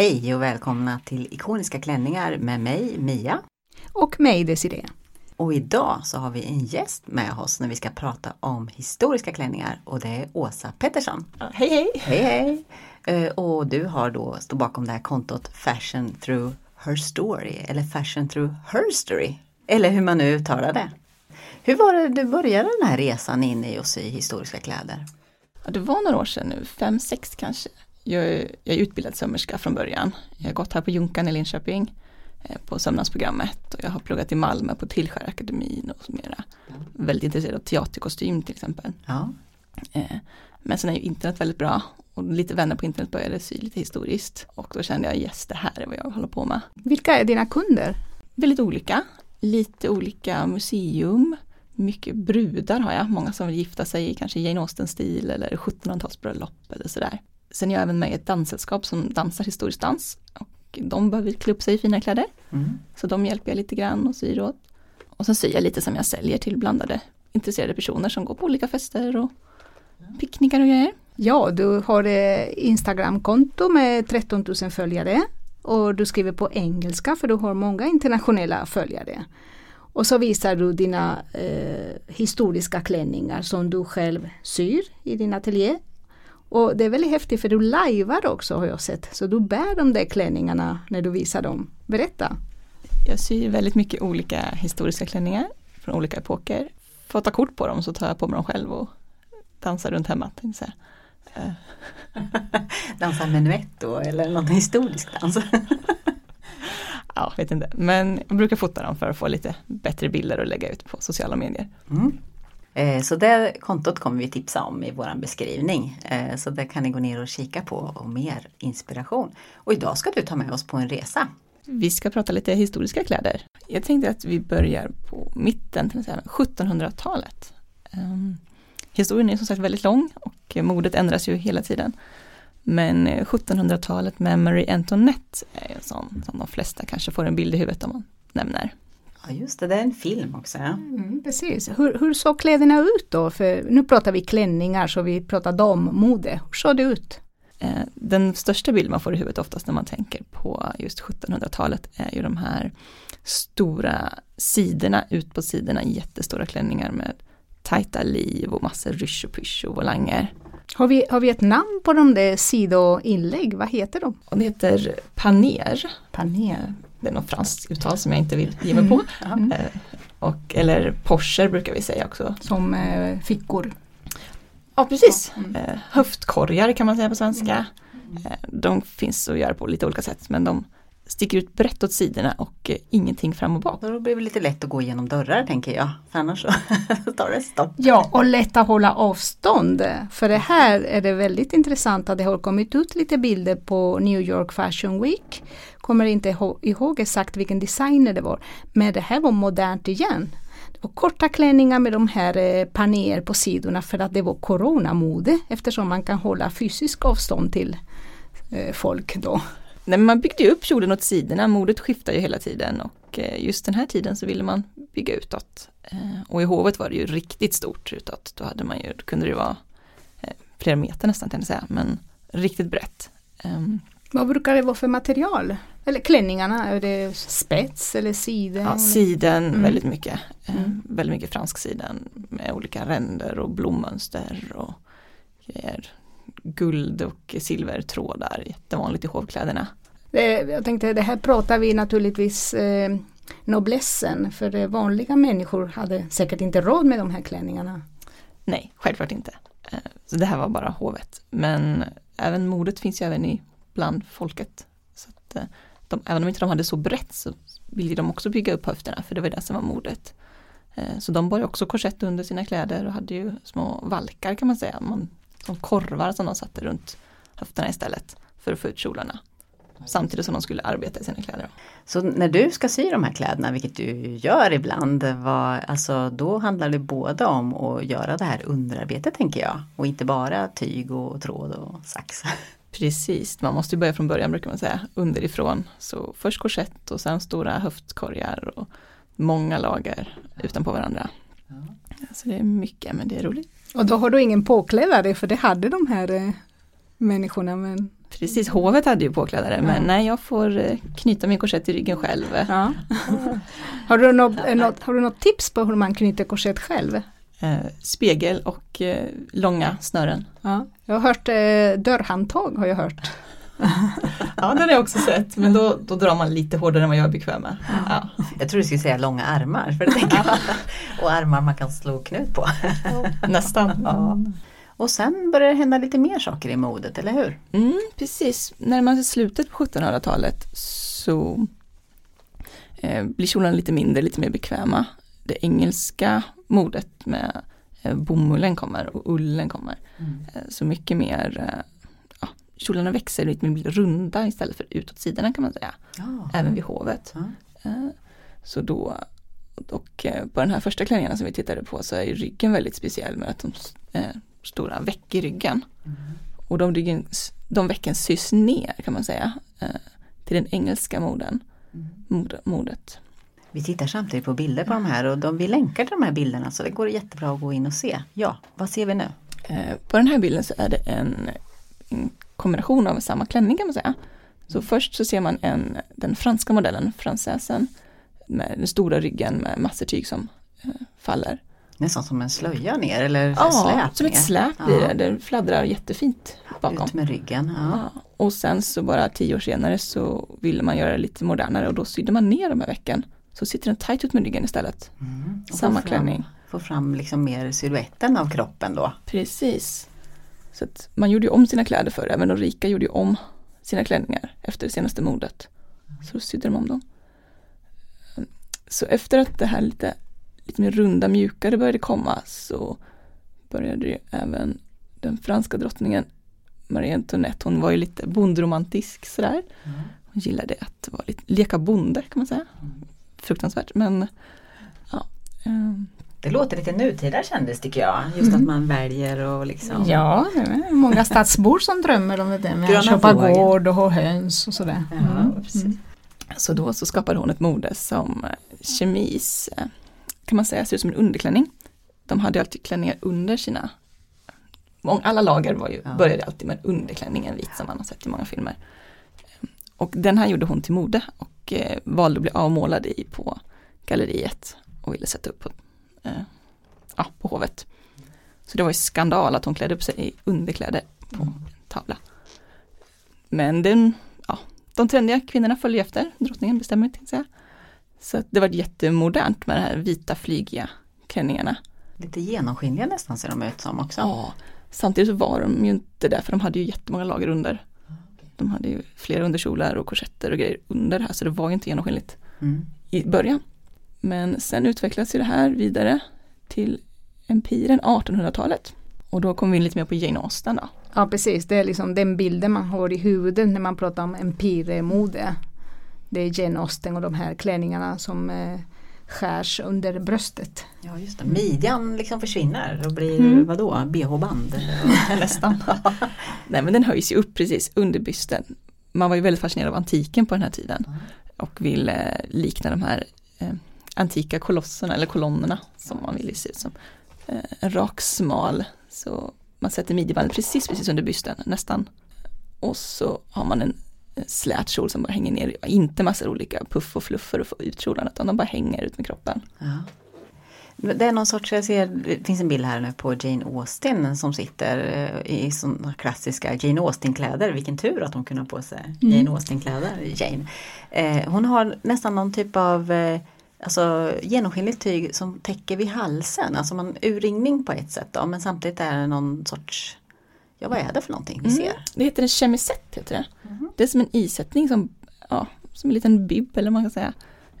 Hej och välkomna till Ikoniska klänningar med mig Mia. Och mig Desiree. Och idag så har vi en gäst med oss när vi ska prata om historiska klänningar och det är Åsa Pettersson. Hej hej! Hej hej! Eh, Och du har då, står bakom det här kontot Fashion through her story eller Fashion through her story. Eller hur man nu uttalar det. Hur var det du började den här resan in i att sy historiska kläder? Ja, det var några år sedan nu, fem, sex kanske. Jag, är- jag är utbildad sömmerska från början. Jag har gått här på Junkan i Linköping eh, på sömnadsprogrammet och jag har pluggat i Malmö på Tillskärakademin och så mera. Väldigt intresserad av teaterkostym till exempel. Ja, Eh, Men sen är ju internet väldigt bra och lite vänner på internet började sy lite historiskt och då kände jag yes, det här är vad jag håller på med. Vilka är dina kunder? Väldigt olika, lite olika museum, mycket brudar har jag, många som vill gifta sig i kanske Jane Austen-stil eller 1700-talsbröllop eller sådär. Sen är jag även med i ett danssällskap som dansar historisk dans och de behöver klä upp sig i fina kläder. mm. Så de hjälper jag lite grann och syr åt. Och sen syr jag lite som jag säljer till blandade intresserade personer som går på olika fester och picknickar och grejer. Ja, du har ett Instagramkonto med 13 000 följare och du skriver på engelska för du har många internationella följare. Och så visar du dina eh, historiska klänningar som du själv syr i din ateljé. Och det är väldigt häftigt för du lajvar också har jag sett. Så du bär de där klänningarna när du visar dem. Berätta! Jag syr väldigt mycket olika historiska klänningar från olika epoker. För att ta kort på dem så tar jag på mig dem själv och dansar runt hemma. tänkte jag säga. Eh, Dansa menuett då eller någon historisk dans? Ja, vet inte. Men jag brukar fota dem för att få lite bättre bilder och lägga ut på sociala medier. Mm. Eh, så det kontot kommer vi tipsa om i vår beskrivning. Eh, så där kan ni gå ner och kika på och mer inspiration. Och idag ska du ta med oss på en resa. Vi ska prata lite historiska kläder. Jag tänkte att vi börjar på mitten, 1700-talet. Ehm, historien är som sagt väldigt lång och modet ändras ju hela tiden. Men eh, 1700-talet med Marie Antoinette är en sån som de flesta kanske får en bild i huvudet om man nämner. Ja just det, det är en film också. Ja. Mm, precis. Hur, hur såg kläderna ut då? För nu pratar vi klänningar så vi pratar dammode. Hur såg det ut? Eh, Den största bild man får i huvudet oftast när man tänker på just 1700-talet är ju de här stora sidorna, ut på sidorna, jättestora klänningar med tajta liv och massor rysch och pysch och volanger. Har vi, har vi ett namn på de där sidoinlägg? Vad heter de? Och det heter paner, Paner. Det är något franskt uttal som jag inte vill ge mig på. Mm. Eh, Och, eller porser brukar vi säga också. Som eh, fickor. Ja precis, Mm. Eh, höftkorgar kan man säga på svenska. Eh, De finns att göra på lite olika sätt men de sticker ut brett åt sidorna och ingenting fram och bak. Då blir det lite lätt att gå igenom dörrar tänker jag. För annars så tar det stopp. Ja, och lätt att hålla avstånd. För det här är det väldigt intressant att det har kommit ut lite bilder på New York Fashion Week. Kommer inte ihå- ihåg exakt vilken designer det var. Men det här var modernt igen. Det var korta klänningar med de här eh, panéer på sidorna för att det var coronamode eftersom man kan hålla fysisk avstånd till eh, folk då. Nej, men man byggde upp kjolen åt sidorna, modet skiftar ju hela tiden och eh, just den här tiden så ville man bygga utåt. Eh, Och i hovet var det ju riktigt stort utåt, då hade man ju, kunde det vara flera meter nästan jag säga, men riktigt brett. Ehm, Vad brukar det vara för material? Eller klänningarna, är det spets eller siden? Ja, siden Mm. väldigt mycket. Eh, Mm. Väldigt mycket fransk siden med olika ränder och blommönster och grejer. Guld och silvertrådar, jättevanligt i hovkläderna. Det, jag tänkte det här pratar vi naturligtvis eh, noblessen för eh, vanliga människor hade säkert inte råd med de här klänningarna. Nej, självklart inte. Eh, Så det här var bara hovet. Men även modet finns ju även i bland folket. Så att de, även om inte de hade så brett så ville de också bygga upp höfterna för det var det som var modet. Eh, så de bar ju också korsett under sina kläder och hade ju små valkar kan man säga. Man, som korvar som de satte runt höfterna istället för att få ut kjolarna. Samtidigt som de skulle arbeta i sina kläder. Så när du ska sy de här kläderna, vilket du gör ibland, vad, alltså, då handlar det både om att göra det här underarbetet tänker jag. Och inte bara tyg och tråd och sax. Precis, man måste börja från början brukar man säga, underifrån. Så först korsett och sen stora höftkorgar och många lager utanpå varandra. Så det är mycket, men det är roligt. Och då har du ingen påklädare för det hade de här eh, människorna men Precis, hovet hade ju påklädare men nej jag får eh, knyta min korsett i ryggen själv. Ja. har, du något, eh, något, har du något tips på hur man knyter korsett själv? Eh, spegel och eh, långa snören. Ja. Jag har hört eh, dörrhandtag har jag hört. ja den har jag också sett men då, då drar man lite hårdare än vad jag är bekväm med. Ja. Jag tror du skulle säga långa armar för det jag. och armar man kan slå knut på. Nästan. Ja. Och sen börjar det hända lite mer saker i modet, eller hur? Mm, precis, när man är slutet på 1700-talet så eh, blir kjolarna lite mindre, lite mer bekväma. Det engelska modet med eh, bomullen kommer och ullen kommer. Mm. Eh, så mycket mer, eh, ja, kjolarna växer lite mer runda istället för utåt sidorna kan man säga. Oh. Även vid hovet. Oh. så då och på den här första klänningarna som vi tittade på så är ryggen väldigt speciell med att de stora veck i ryggen. Mm. Och de, ryggen, de vecken sys ner kan man säga till den engelska moden, mm. mod, modet. Vi tittar samtidigt på bilder på de här och de, vi länkar till de här bilderna så det går jättebra att gå in och se. Ja, vad ser vi nu? Eh, på den här bilden så är det en, en kombination av samma klänning kan man säga. Så först så ser man en, den franska modellen, fransäsen, med den stora ryggen med massor tyg som eh, faller. Nästan som en slöja ner eller ja, släp som ett släp blir det. Det fladdrar jättefint bakom. Ut med ryggen. Ja. ja. Och sen så bara tio år senare så ville man göra det lite modernare och då sydde man ner de här vecken. Så sitter den tight ut med ryggen istället. Mm. Samma klänning. Få fram liksom mer siluetten av kroppen då. Precis. Så man gjorde ju om sina kläder förr, även de rika gjorde ju om sina klänningar efter det senaste modet. Så då sydde de om dem. Så efter att det här lite, lite mer runda, mjukare började komma så började ju även den franska drottningen Marie Antoinette, hon var ju lite bondromantisk sådär. Mm. Hon gillade att vara lite, leka bonde kan man säga. Mm. Fruktansvärt men ja. Um. Det låter lite nutida kändis tycker jag. Just mm. att man väljer och liksom Ja, det är många stadsbor som drömmer om det med att köpa gård och ha höns och sådär. Ja, mm. Så då så skapade hon ett mode som eh, kemis, eh, kan man säga, ser ut som en underklänning. De hade alltid klänningar under sina, alla lager var ju, ja. började alltid med underklänning, en vit som man har sett i många filmer. Och den här gjorde hon till mode och eh, valde att bli avmålad i på galleriet och ville sätta upp på, eh, ja, på hovet. Så det var ju skandal att hon klädde upp sig i underkläder på mm. tavla. Men den de trendiga kvinnorna följer efter, drottningen bestämmer tänkte jag. Så det var jättemodernt med de här vita flygiga klänningarna. Lite genomskinliga nästan ser de ut som också. Ja, samtidigt så var de ju inte det för de hade ju jättemånga lager under. De hade ju flera underkjolar och korsetter och grejer under det här så det var ju inte genomskinligt mm. i början. Men sen utvecklades ju det här vidare till empiren 1800-talet. Och då kom vi in lite mer på Jane Austen då. Ja precis, det är liksom den bilden man har i huvudet när man pratar om empiremode. Det är Jane Austen och de här klänningarna som eh, skärs under bröstet. Ja just det, midjan liksom försvinner och blir mm. vadå, bh-band? Nästan. Nej men den höjs ju upp precis under bysten. Man var ju väldigt fascinerad av antiken på den här tiden mm. och ville eh, likna de här eh, antika kolosserna eller kolonnerna som man ville se ut som. Eh, en rak smal så man sätter midjebandet precis, precis under bysten nästan. Och så har man en slät kjol som bara hänger ner, inte massor olika puff och fluff för att få ut kjolen utan de bara hänger ut med kroppen. Ja. Det är någon sorts, jag ser, det finns en bild här nu på Jane Austen som sitter eh, i sådana klassiska Jane Austen-kläder. Vilken tur att hon kunde ha på sig mm. Jane Austen-kläder, Jane. Eh, hon har nästan någon typ av eh, alltså, genomskinligt tyg som täcker vid halsen, alltså man urringning på ett sätt då, men samtidigt är det någon sorts Ja vad är det för någonting vi mm. ser? Det heter en chemisett heter det. Mm. Det är som en isättning som, ja, som en liten bibb eller man kan säga.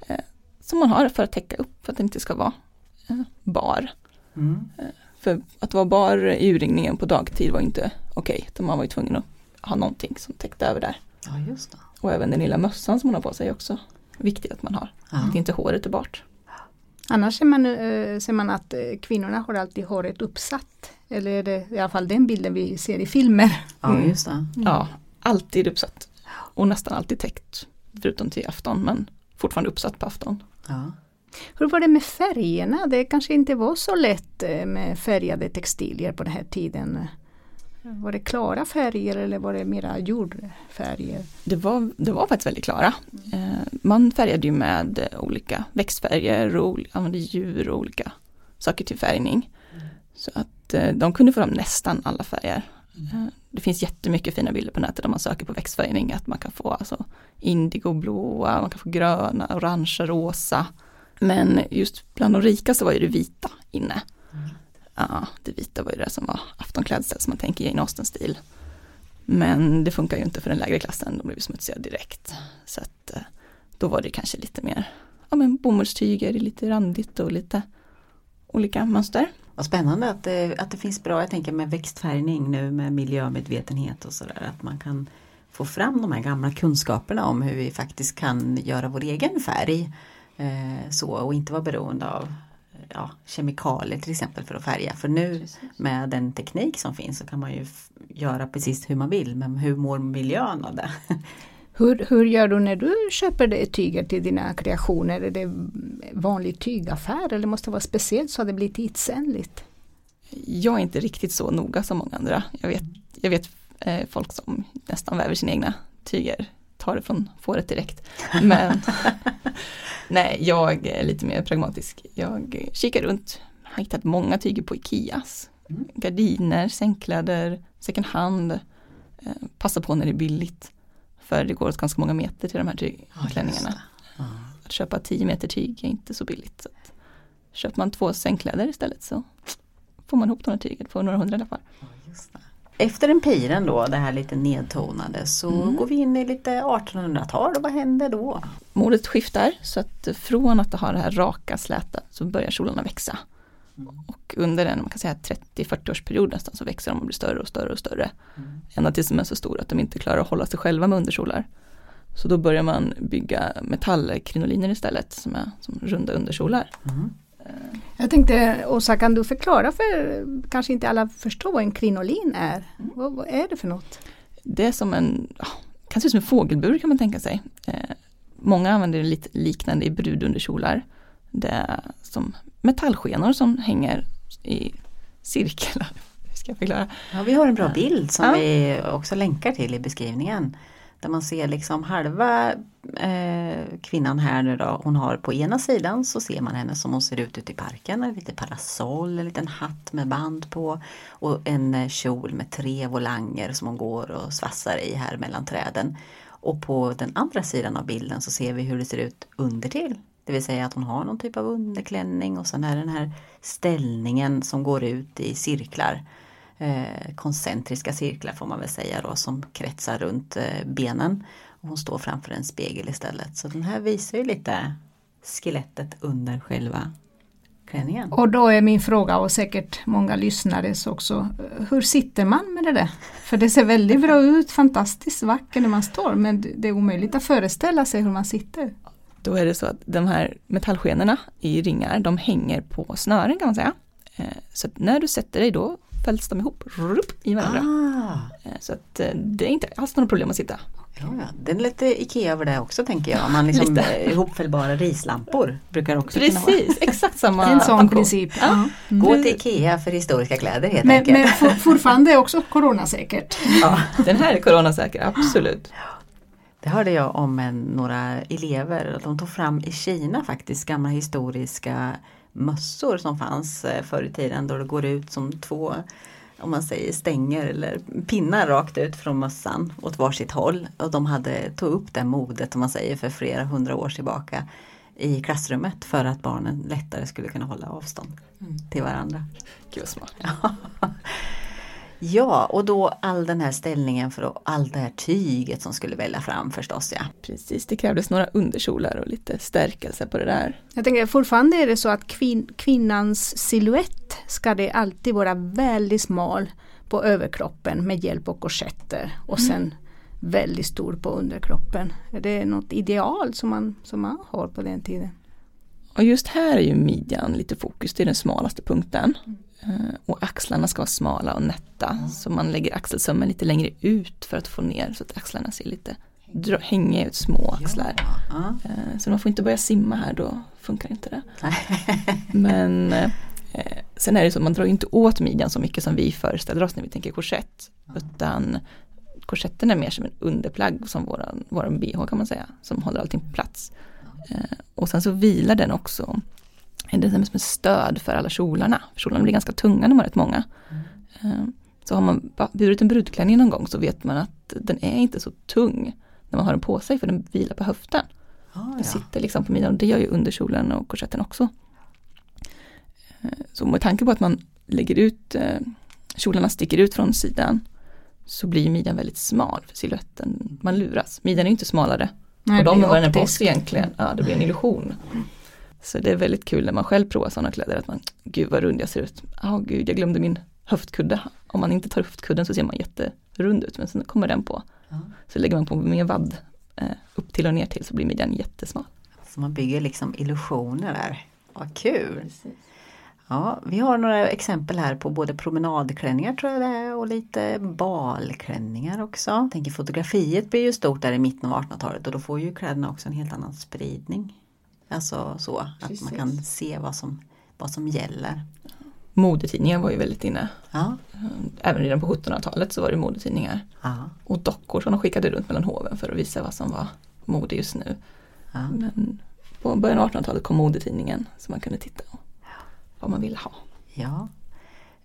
Eh, som man har för att täcka upp för att det inte ska vara eh, bar. Mm. Eh, för att vara bar i urringningen på dagtid var inte okej, okay, utan man var ju tvungen att ha någonting som täckte över där. Ja, just det. Och även den lilla mössan som man har på sig också viktigt att man har. Ja. Att inte håret är bort. Annars ser man, äh, ser man att äh, kvinnorna har alltid håret uppsatt. Eller är det i alla fall den bilden vi ser i filmer. Ja, just det. Mm. Ja, alltid uppsatt. Och nästan alltid täckt. Förutom till afton men fortfarande uppsatt på afton. Ja. Hur var det med färgerna? Det kanske inte var så lätt eh, med färgade textilier på den här tiden. Var det klara färger eller var det mera jordfärger? Det var, det var faktiskt väldigt klara. Eh, man färgade ju med olika växtfärger och använde djur och olika saker till färgning. Så att eh, de kunde få fram nästan alla färger. Eh, det finns jättemycket fina bilder på nätet där man söker på växtfärgning, att man kan få alltså indigoblåa, man kan få gröna, orangea, rosa. Men just bland de rika så var ju det vita inne. Ja, det vita var ju det som var aftonklädsel som man tänker Jane Austen-stil. Men det funkar ju inte för den lägre klassen, de blev smutsiga direkt. Så att eh, då var det kanske lite mer, ja men bomullstyger, lite randigt och lite olika mönster. Vad spännande att det, att det finns bra, jag tänker med växtfärgning nu med miljömedvetenhet och sådär, att man kan få fram de här gamla kunskaperna om hur vi faktiskt kan göra vår egen färg. Eh, så och inte vara beroende av ja, kemikalier till exempel för att färga. För nu precis. med den teknik som finns så kan man ju göra precis hur man vill men hur mår miljön av det? Hur, hur gör du när du köper det tyger till dina kreationer? Är det vanlig tygaffär eller måste det vara speciellt så att det blir tidsenligt? Jag är inte riktigt så noga som många andra. Jag vet, jag vet eh, folk som nästan väver sina egna tyger, tar det från fåret direkt. Men nej, jag är lite mer pragmatisk. Jag kikar runt, har hittat många tyger på Ikeas. Mm. Gardiner, sängkläder, second hand. Eh, passa på när det är billigt. För det går åt ganska många meter till de här tygklänningarna. Ja, att köpa 10 meter tyg är inte så billigt. Så att köper man två sängkläder istället så får man ihop tyget på några hundra alla fall. Efter empiren då, det här lite nedtonade, så mm. går vi in i lite 1800-tal och vad händer då? Modet skiftar så att från att ha det här raka släta så börjar kjolarna växa. Och under en man kan säga 30-40 års period nästan så växer de och blir större och större och större. Mm. Ända tills de är så stora att de inte klarar att hålla sig själva med underkjolar. Så då börjar man bygga metallkrinoliner istället som är som runda underkjolar. Mm. Jag tänkte Åsa, kan du förklara för kanske inte alla förstår vad en krinolin är? Mm. Vad, vad, är det för något? Det är som en, kan se ut som en fågelbur kan man tänka sig. Eh, många använder det lite liknande i brudunderkjolar. Det är som metallskenor som hänger i cirklar. Ska jag förklara? Ja, vi har en bra bild som ja. vi också länkar till i beskrivningen. Där man ser liksom halva eh, kvinnan här nu då, hon har på ena sidan så ser man henne som hon ser ut ute i parken, en liten parasoll, en liten hatt med band på och en eh, kjol med tre volanger som hon går och svassar i här mellan träden. Och på den andra sidan av bilden så ser vi hur det ser ut under till. Det vill säga att hon har någon typ av underklänning och sen är den här ställningen som går ut i cirklar. Eh, koncentriska cirklar får man väl säga då som kretsar runt eh, benen. Och hon står framför en spegel istället. Så den här visar ju lite skelettet under själva klänningen. Och då är min fråga och säkert många lyssnares också. Hur sitter man med det där? För det ser väldigt bra ut, fantastiskt vackert när man står men det är omöjligt att föreställa sig hur man sitter. Då är det så att de här metallskenorna i ringar, de hänger på snören kan man säga. Eh, så när du sätter dig då fälls de ihop rup, i varandra. Ah. Eh, så att eh, det är inte alls något problem att sitta. Ja. Det är lite IKEA över det också tänker jag. Man liksom ihopfällbara rislampor brukar också Precis, exakt samma En sån princip. Ja. Mm. Gå till IKEA för historiska kläder helt men, enkelt. Men for, fortfarande också coronasäkert. Ja, den här är coronasäker, absolut. Det hörde jag om en, några elever, de tog fram i Kina faktiskt gamla historiska mössor som fanns eh, förr i tiden då det går ut som två om man säger stänger eller pinnar rakt ut från mössan åt varsitt håll. Och de hade tog upp det modet om man säger för flera hundra år tillbaka i klassrummet för att barnen lättare skulle kunna hålla avstånd mm. till varandra. Gud smart. Ja, och då all den här ställningen för allt det här tyget som skulle välja fram förstås. Ja. Precis, det krävdes några underkjolar och lite stärkelse på det där. Jag tänker fortfarande är det så att kvin kvinnans siluett ska det alltid vara väldigt smal på överkroppen med hjälp av korsetter och mm. sen väldigt stor på underkroppen. Är det något ideal som man, som man har på den tiden? Och just här är ju midjan lite fokus, det är den smalaste punkten. Mm. Eh, och axlarna ska vara smala och nätta mm. så man lägger axelsömmen lite längre ut för att få ner så att axlarna ser lite hängiga ut, små axlar. Ja. Eh, så man får inte börja simma här, då funkar inte det. Men eh, sen är det så, man drar inte åt midjan så mycket som vi föreställer oss när vi tänker korsett. Utan korsetten är mer som en underplagg som våran, våran bh kan man säga. Som håller allting på plats. Och sen så vilar den också. Det är som ett stöd för alla kjolarna. Kjolarna blir ganska tunga när man är rätt många. Eh, så har man burit en brudklänning någon gång så vet man att den är inte så tung när man har den på sig för den vilar på höften. Ah, Den ja. sitter liksom på midjan och det gör ju underkjolen och korsetten också. Eh, Så med tanke på att man lägger ut, eh, kjolarna sticker ut från sidan så blir midjan väldigt smal för siluetten. Man luras. Midjan är inte smalare Nej, på dem än vad den är på oss egentligen. Ja, det blir en illusion. Så det är väldigt kul när man själv provar sådana kläder att man, gud vad rund jag ser ut. Ja, gud jag glömde min höftkudde. Om man inte tar höftkudden så ser man jätterund ut men sen kommer den på. Ja. Så lägger man på mer vadd eh, upp till och ner till så blir midjan jättesmal. Så man bygger liksom illusioner där. Vad kul! Ja, vi har några exempel här på både promenadklänningar tror jag det är och lite balklänningar också. Jag tänker fotografiet blir ju stort där i mitten av 1800-talet och då får ju kläderna också en helt annan spridning. Alltså så att Precis. man kan se vad som, vad som gäller. Modetidningar var ju väldigt inne. Ja, Även redan på 1700-talet så var det modetidningar. ja, Och dockor som de skickade runt mellan hoven för att visa vad som var mode just nu. ja. Men på början av 1800-talet kom modetidningen som man kunde titta på. Vad man ville ha. Ja.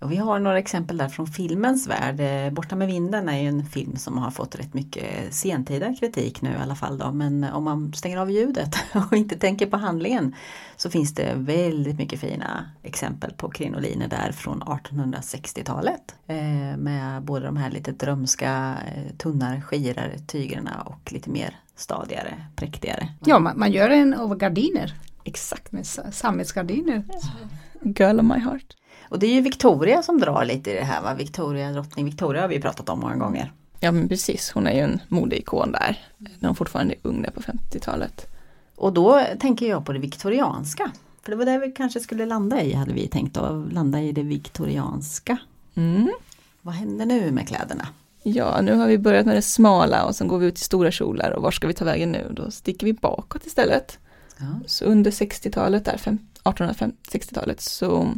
Och vi har några exempel där från filmens värld. Eh, Borta med vinden är ju en film som har fått rätt mycket sentida kritik nu i alla fall. Då. Men om man stänger av ljudet och inte tänker på handlingen så finns det väldigt mycket fina exempel på krinoliner där från 1860-talet. Eh, med både de här lite drömska, eh, tunnare, skirare tygerna och lite mer stadigare, präktigare. Ja, man, man gör en av gardiner Exakt. med sa- sammetsgardiner. Girl of my heart. Och det är ju Victoria som drar lite i det här va? Victoria, drottning Victoria har vi pratat om många gånger. Ja men precis, hon är ju en modeikon där. När hon fortfarande är ung där på 50-talet. Och då tänker jag på det viktorianska. För det var det vi kanske skulle landa i, hade vi tänkt att landa i det viktorianska. Mm. Vad händer nu med kläderna? Ja, nu har vi börjat med det smala och sen går vi ut i stora kjolar och var ska vi ta vägen nu? Då sticker vi bakåt istället. Ja. Så under 60-talet, där, fem- 1860-talet, så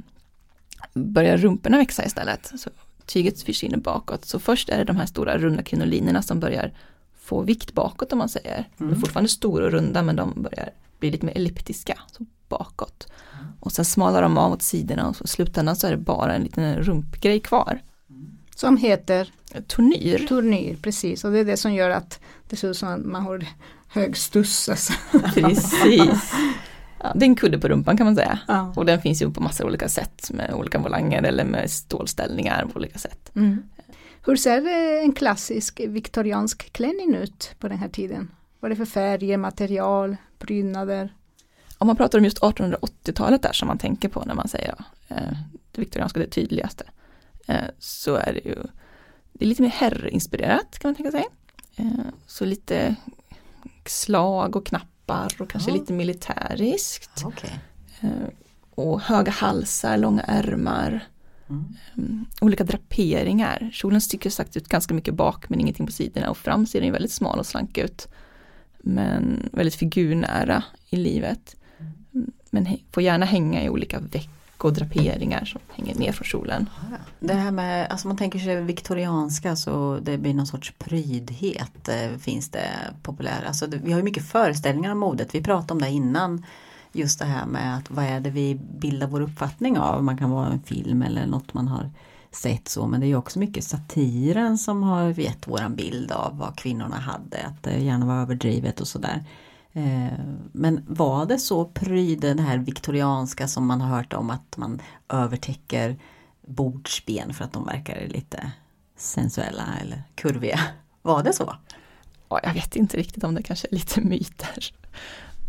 börjar rumporna växa istället. Så tyget försvinner bakåt. Så först är det de här stora runda krinolinerna som börjar få vikt bakåt om man säger. De är fortfarande stora och runda men de börjar bli lite mer elliptiska, så bakåt. Och sen smalar de av åt sidorna och så i slutändan så är det bara en liten rumpgrej kvar. Som heter Tornyr. turnyr, precis. Och det är det som gör att det ser ut som att man har hög stuss. Alltså. Precis. Ja, det är en kudde på rumpan kan man säga. Ja. Och den finns ju på massa olika sätt med olika volanger eller med stålställningar på olika sätt. Mm. Hur ser eh, en klassisk viktoriansk klänning ut på den här tiden? Vad är det för färger, material, prydnader? Om man pratar om just 1880-talet där som man tänker på när man säger ja, eh, det viktorianska, det tydligaste. Eh, så är det ju det är lite mer herrinspirerat kan man tänka sig. Så lite slag och knappar och kanske lite militäriskt. Okej. Eh, och höga halsar, långa ärmar. Mm. Mm, olika draperingar. Kjolen sticker sagt ut ganska mycket bak men ingenting på sidorna och fram ser den väldigt smal och slank ut. Men väldigt figurnära i livet. Mm, Men får gärna hänga i olika veck och draperingar som hänger ner från kjolen. Ah, det här med, alltså man tänker sig viktorianska så det blir någon sorts prydhet eh, finns det populär. Alltså vi har ju mycket föreställningar om modet. Vi pratade om det innan. Just det här med att vad är det vi bildar vår uppfattning av. Man kan vara en film eller något man har sett så men det är ju också mycket satiren som har gett våran bild av vad kvinnorna hade. Att det gärna var överdrivet och sådär. Eh, Men var det så pryd, det här viktorianska som man har hört om att man övertäcker bordsben för att de verkar lite sensuella eller kurviga? Var det så? Ja, jag vet inte riktigt om det kanske är lite myter.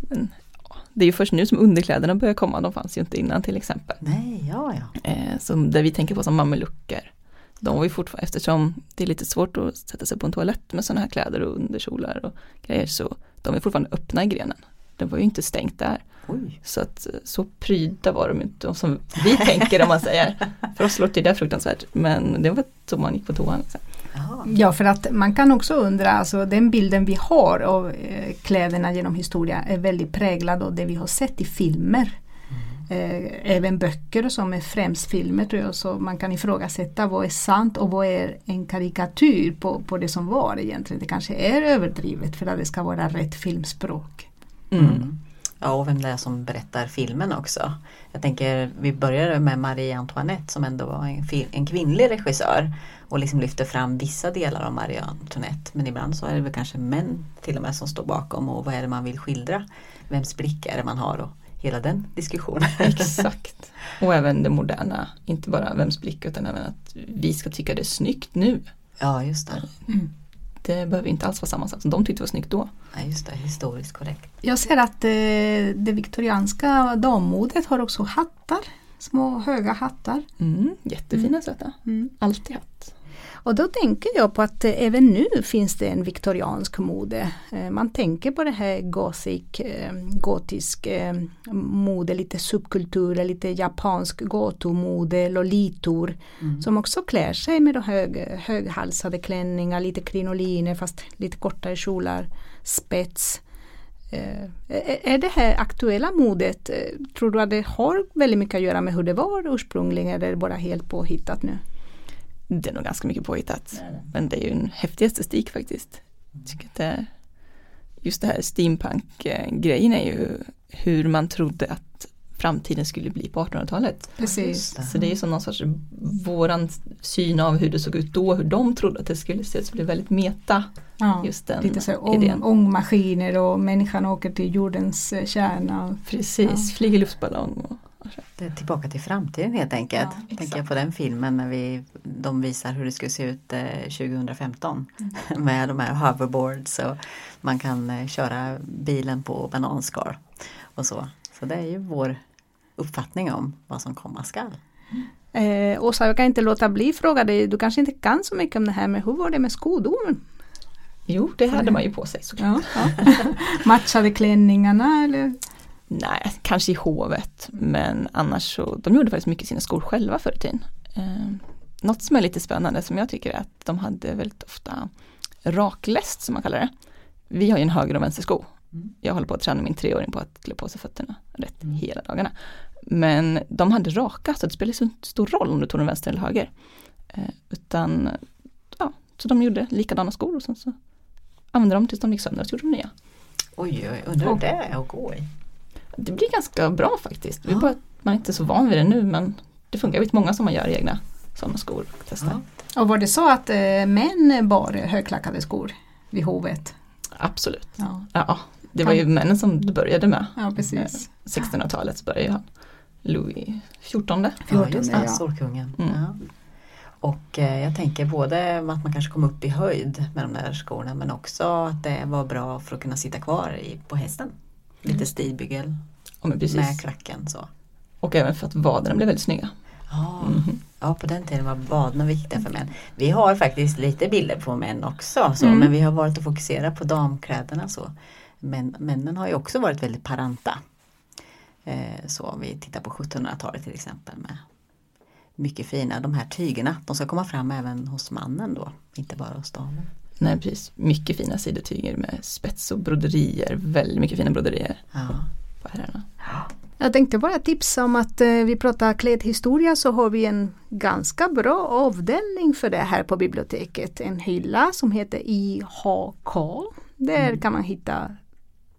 Men ja, det är ju först nu som underkläderna börjar komma, de fanns ju inte innan till exempel. Nej, ja, ja. Eh, som det vi tänker på som mamelucker. De var ju fortfarande, eftersom det är lite svårt att sätta sig på en toalett med sådana här kläder och underkjolar och grejer så de är fortfarande öppna i grenen. Det var ju inte stängt där. Oj. Så att så pryda var de inte som vi tänker om man säger. För oss låter det fruktansvärt men det var så man gick på toan. Liksom. Ja, för att man kan också undra, alltså den bilden vi har av eh, kläderna genom historia är väldigt präglad av det vi har sett i filmer. Eh, även böcker som är främst filmer tror jag, så man kan ifrågasätta vad är sant och vad är en karikatyr på, på det som var egentligen. Det kanske är överdrivet för att det ska vara rätt filmspråk. Mm. Ja, och vem det är som berättar filmen också. Jag tänker, vi började med Marie Antoinette som ändå var en, en kvinnlig regissör och liksom lyfter fram vissa delar av Marie Antoinette. Men ibland så är det väl kanske män till och med som står bakom och vad är det man vill skildra? Vems blick är det man har och hela den diskussionen. Exakt. Och även det moderna, inte bara vems blick utan även att vi ska tycka det är snyggt nu. Ja, just det. Mm. Det behöver inte alls vara samma sak som de tyckte var snyggt då. Ja, just det, historiskt korrekt. Jag ser att eh, det viktorianska dammodet har också hattar. Små höga hattar. Mm, jättefina mm. söta. Mm. Alltid hatt. Och då tänker jag på att eh, även nu finns det en viktoriansk mode. Eh, man tänker på det här gothic, eh, gotisk mode, lite subkulturer, lite japansk gatumode, lolitor. Mm. Som också klär sig med de hög, höghalsade klänningar, lite krinoliner fast lite kortare kjolar, spets. Är det här aktuella modet, tror du att det har väldigt mycket att göra med hur det var ursprungligen eller är det bara helt påhittat nu? Det är nog ganska mycket påhittat. Men det är ju en häftig estetik faktiskt. Jag tycker att det, just det här steampunk-grejen är ju hur man trodde att framtiden skulle bli på 1800-talet. Precis. Så det är ju som någon sorts våran syn av hur det såg ut då, hur de trodde att det skulle se ut, så det blir väldigt meta. Ja, just den lite så ång, ångmaskiner och människan åker till jordens eh, kärna. Precis, ja. flyger luftballong. Och, det är tillbaka till framtiden helt enkelt. Ja, Tänker jag på den filmen när vi, de visar hur det skulle se ut eh, 2015 mm. med de här hoverboards och man kan eh, köra bilen på bananskal och så. Så det är ju vår uppfattning om vad som komma skall. Eh, Åsa, jag kan inte låta bli fråga dig, du kanske inte kan så mycket om det här men hur var det med skodomen? Jo, det hade man ju på sig såklart. Ja, ja. Matchade klänningarna eller? Nej, kanske i hovet, men annars så, de gjorde faktiskt mycket sina skor själva förr i tiden. Eh, något som är lite spännande som jag tycker är att de hade väldigt ofta rakläst som man kallar det. Vi har ju en höger och vänster sko. Mm. Jag håller på att träna min treåring på att klä på sig fötterna rätt mm. hela dagarna. Men de hade raka så det spelade inte stor roll om du tog den vänster eller höger. Eh, utan, ja, så de gjorde likadana skor och sen så använde de tills de gick sönder och så gjorde de nya. Oj, oj, undrar hur det är att gå i? Det blir ganska bra faktiskt. Ja. bara att man är inte är så van vid det nu men det funkar. Jag vet många som man gör egna sådana skor. Ja. Och var det så att eh, män bar högklackade skor vid hovet? Absolut. Ja. ja det var ju männen som det började med. Ja, precis. 1600-talet eh, började han. Louis XIV. 14 ja, just det, storkungen. Mm. Ja. Och eh, jag tänker både att man kanske kom upp i höjd med de där skorna men också att det var bra för att kunna sitta kvar i, på hästen. Lite stigbygel ja, med klacken så. Och även för att vaderna blev väldigt snygga. Ja, mm. ja på den tiden var vaderna viktiga för män. Vi har faktiskt lite bilder på män också så, mm. men vi har valt att fokusera på damkläderna. Så. Men männen har ju också varit väldigt paranta. Eh, så om vi tittar på 1700-talet till exempel med mycket fina, de här tygerna, de ska komma fram även hos mannen då, inte bara hos damen. Nej precis, mycket fina sidotyger med spets och broderier, väldigt mycket fina broderier ja. på herrarna. Jag tänkte bara tipsa om att eh, vi pratar klädhistoria så har vi en ganska bra avdelning för det här på biblioteket. En hylla som heter IHK. Där mm. kan man hitta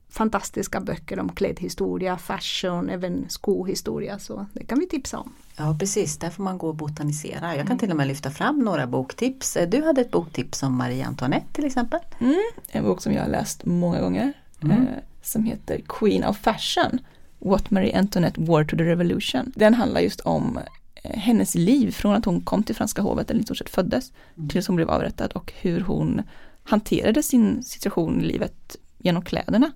fantastiska böcker om klädhistoria, fashion, även skohistoria. Så det kan vi tipsa om. Ja precis, där får man gå och botanisera. Jag kan mm. till och med lyfta fram några boktips. Du hade ett boktips om Marie Antoinette till exempel. Mm, en bok som jag har läst många gånger. Mm. Eh, som heter Queen of Fashion. What Marie Antoinette Wore to the Revolution. Den handlar just om eh, hennes liv från att hon kom till franska hovet, eller i stort sett föddes, mm. tills hon blev avrättad och hur hon hanterade sin situation i livet genom kläderna.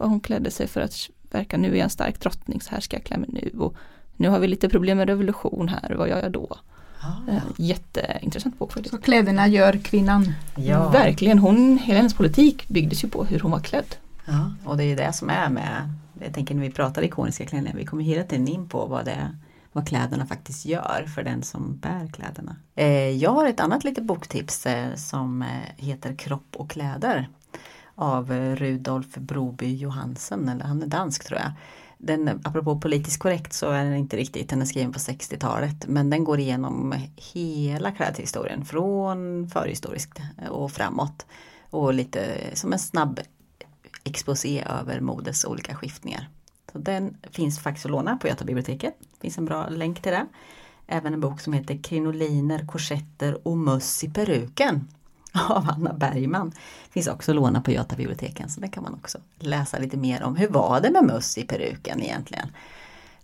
Och hon klädde sig för att verka, nu är jag en stark drottning, så här ska jag klä mig nu. Och nu har vi lite problem med revolution här, vad gör jag då? Ah. Eh, jätteintressant bok faktiskt. Så kläderna gör kvinnan? Ja. Verkligen, hon, hela hennes politik byggdes ju på hur hon var klädd. Ja, och det är ju det som är med, jag tänker när vi pratar ikoniska klänningar, vi kommer hela tiden in på vad det är vad kläderna faktiskt gör för den som bär kläderna. Eh, jag har ett annat litet boktips eh, som heter Kropp och kläder av eh, Rudolf Broby Johansen, eller han är dansk tror jag. den, apropå politiskt korrekt så är den inte riktigt, den är skriven på 60-talet men den går igenom hela klädhistorien från förhistoriskt eh, och framåt. Och lite som en snabb exposé över modets olika skiftningar. Så den finns faktiskt att låna på Götabiblioteket. Det finns en bra länk till det. Även en bok som heter Krinoliner, korsetter och möss i peruken av Anna Bergman. Finns också låna på Götabiblioteken så det kan man också läsa lite mer om. Hur var det med möss i peruken egentligen?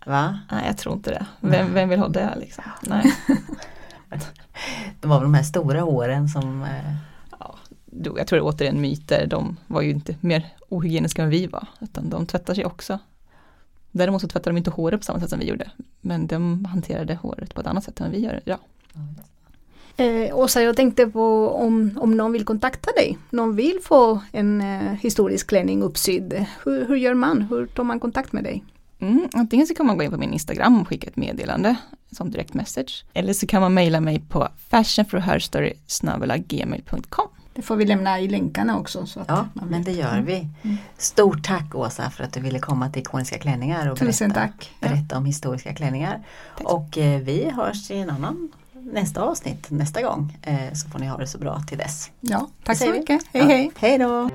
Va? Nej, jag tror inte det. Vem, vem vill ha det liksom? Nej. De var väl de här stora håren som eh, Ja, jag tror det är återigen myter. De var ju inte mer ohygieniska än vi var. Utan de tvättar sig också. Däremot så tvättar de inte håret på samma sätt som vi gjorde. Men de hanterade håret på ett annat sätt än vi gör idag. Eh, Åsa, jag tänkte på om, om någon vill kontakta dig. Någon vill få en eh, historisk klänning uppsydd. Hur, hur gör man? Hur tar man kontakt med dig? Mm, antingen så kan man gå in på min Instagram och skicka ett meddelande som direkt message. Eller så kan man mejla mig på fashionforherstory.gmail.com Det får vi lämna i länkarna också. Så att Ja, man men det gör vi. Stort tack Åsa för att du ville komma till Ikoniska klänningar och Tusen berätta, tack. Ja. berätta om historiska klänningar. Tack. Och eh, vi hörs i en annan nästa avsnitt nästa gång. Eh, så får ni ha det så bra till dess. Ja, tack så mycket. Hej Ja, hej! Hej då!